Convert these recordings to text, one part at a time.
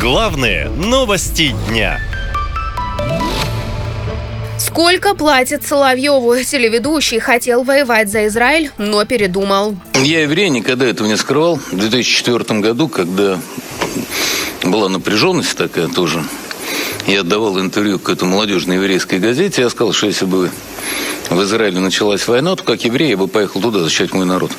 Главные новости дня. Сколько платит Соловьеву? Телеведущий хотел воевать за Израиль, но передумал. Я еврей, никогда этого не скрывал. В 2004 году, когда была напряженность такая тоже, я отдавал интервью к этой молодежной еврейской газете, я сказал, что если бы в Израиле началась война, то как еврей я бы поехал туда защищать мой народ.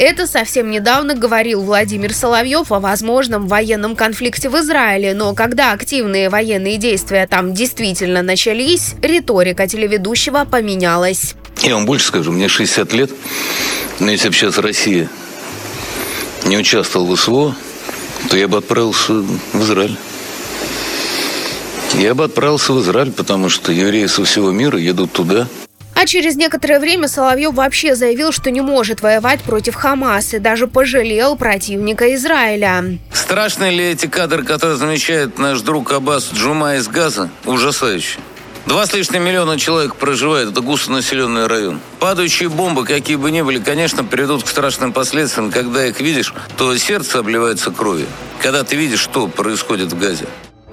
Это совсем недавно говорил Владимир Соловьев о возможном военном конфликте в Израиле, но когда активные военные действия там действительно начались, риторика телеведущего поменялась. Я вам больше скажу, мне 60 лет, но если бы сейчас Россия не участвовала в СВО, то я бы отправился в Израиль. Я бы отправился в Израиль, потому что евреи со всего мира едут туда, а через некоторое время Соловьев вообще заявил, что не может воевать против Хамас и даже пожалел противника Израиля. Страшны ли эти кадры, которые замечает наш друг Аббас Джума из Газа? Ужасающе. Два с лишним миллиона человек проживает, это густонаселенный район. Падающие бомбы, какие бы ни были, конечно, приведут к страшным последствиям. Когда их видишь, то сердце обливается кровью. Когда ты видишь, что происходит в Газе.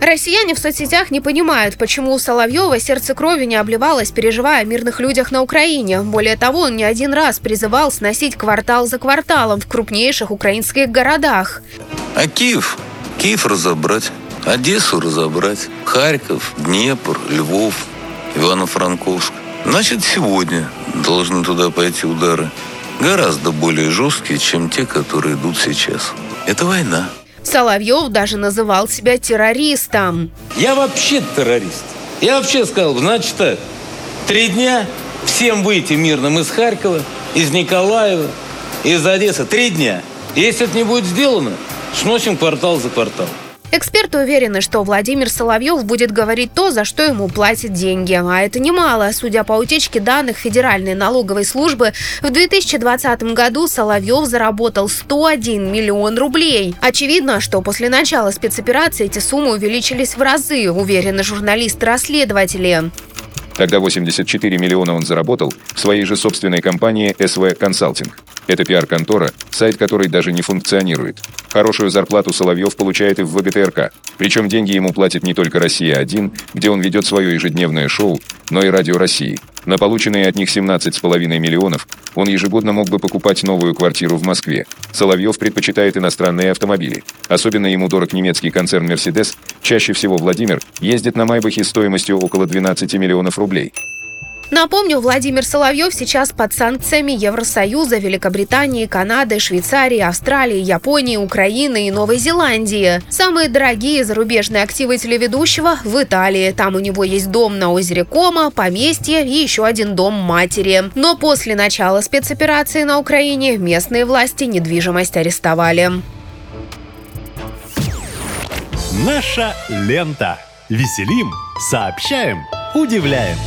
Россияне в соцсетях не понимают, почему у Соловьева сердце крови не обливалось, переживая о мирных людях на Украине. Более того, он не один раз призывал сносить квартал за кварталом в крупнейших украинских городах. А Киев? Киев разобрать. Одессу разобрать. Харьков, Днепр, Львов, Ивано-Франковск. Значит, сегодня должны туда пойти удары. Гораздо более жесткие, чем те, которые идут сейчас. Это война. Соловьев даже называл себя террористом. Я вообще террорист. Я вообще сказал, значит так, три дня всем выйти мирным из Харькова, из Николаева, из Одессы. Три дня. Если это не будет сделано, сносим квартал за квартал. Эксперты уверены, что Владимир Соловьев будет говорить то, за что ему платят деньги. А это немало. Судя по утечке данных Федеральной налоговой службы, в 2020 году Соловьев заработал 101 миллион рублей. Очевидно, что после начала спецоперации эти суммы увеличились в разы, уверены журналисты-расследователи. Тогда 84 миллиона он заработал в своей же собственной компании «СВ Консалтинг». Это пиар-контора, сайт которой даже не функционирует. Хорошую зарплату Соловьев получает и в ВГТРК. Причем деньги ему платит не только «Россия-1», где он ведет свое ежедневное шоу, но и «Радио России». На полученные от них 17,5 миллионов он ежегодно мог бы покупать новую квартиру в Москве. Соловьев предпочитает иностранные автомобили. Особенно ему дорог немецкий концерн «Мерседес». Чаще всего Владимир ездит на Майбахе стоимостью около 12 миллионов рублей. Напомню, Владимир Соловьев сейчас под санкциями Евросоюза, Великобритании, Канады, Швейцарии, Австралии, Японии, Украины и Новой Зеландии. Самые дорогие зарубежные активы телеведущего в Италии. Там у него есть дом на озере Кома, поместье и еще один дом матери. Но после начала спецоперации на Украине местные власти недвижимость арестовали. Наша лента. Веселим, сообщаем, удивляем.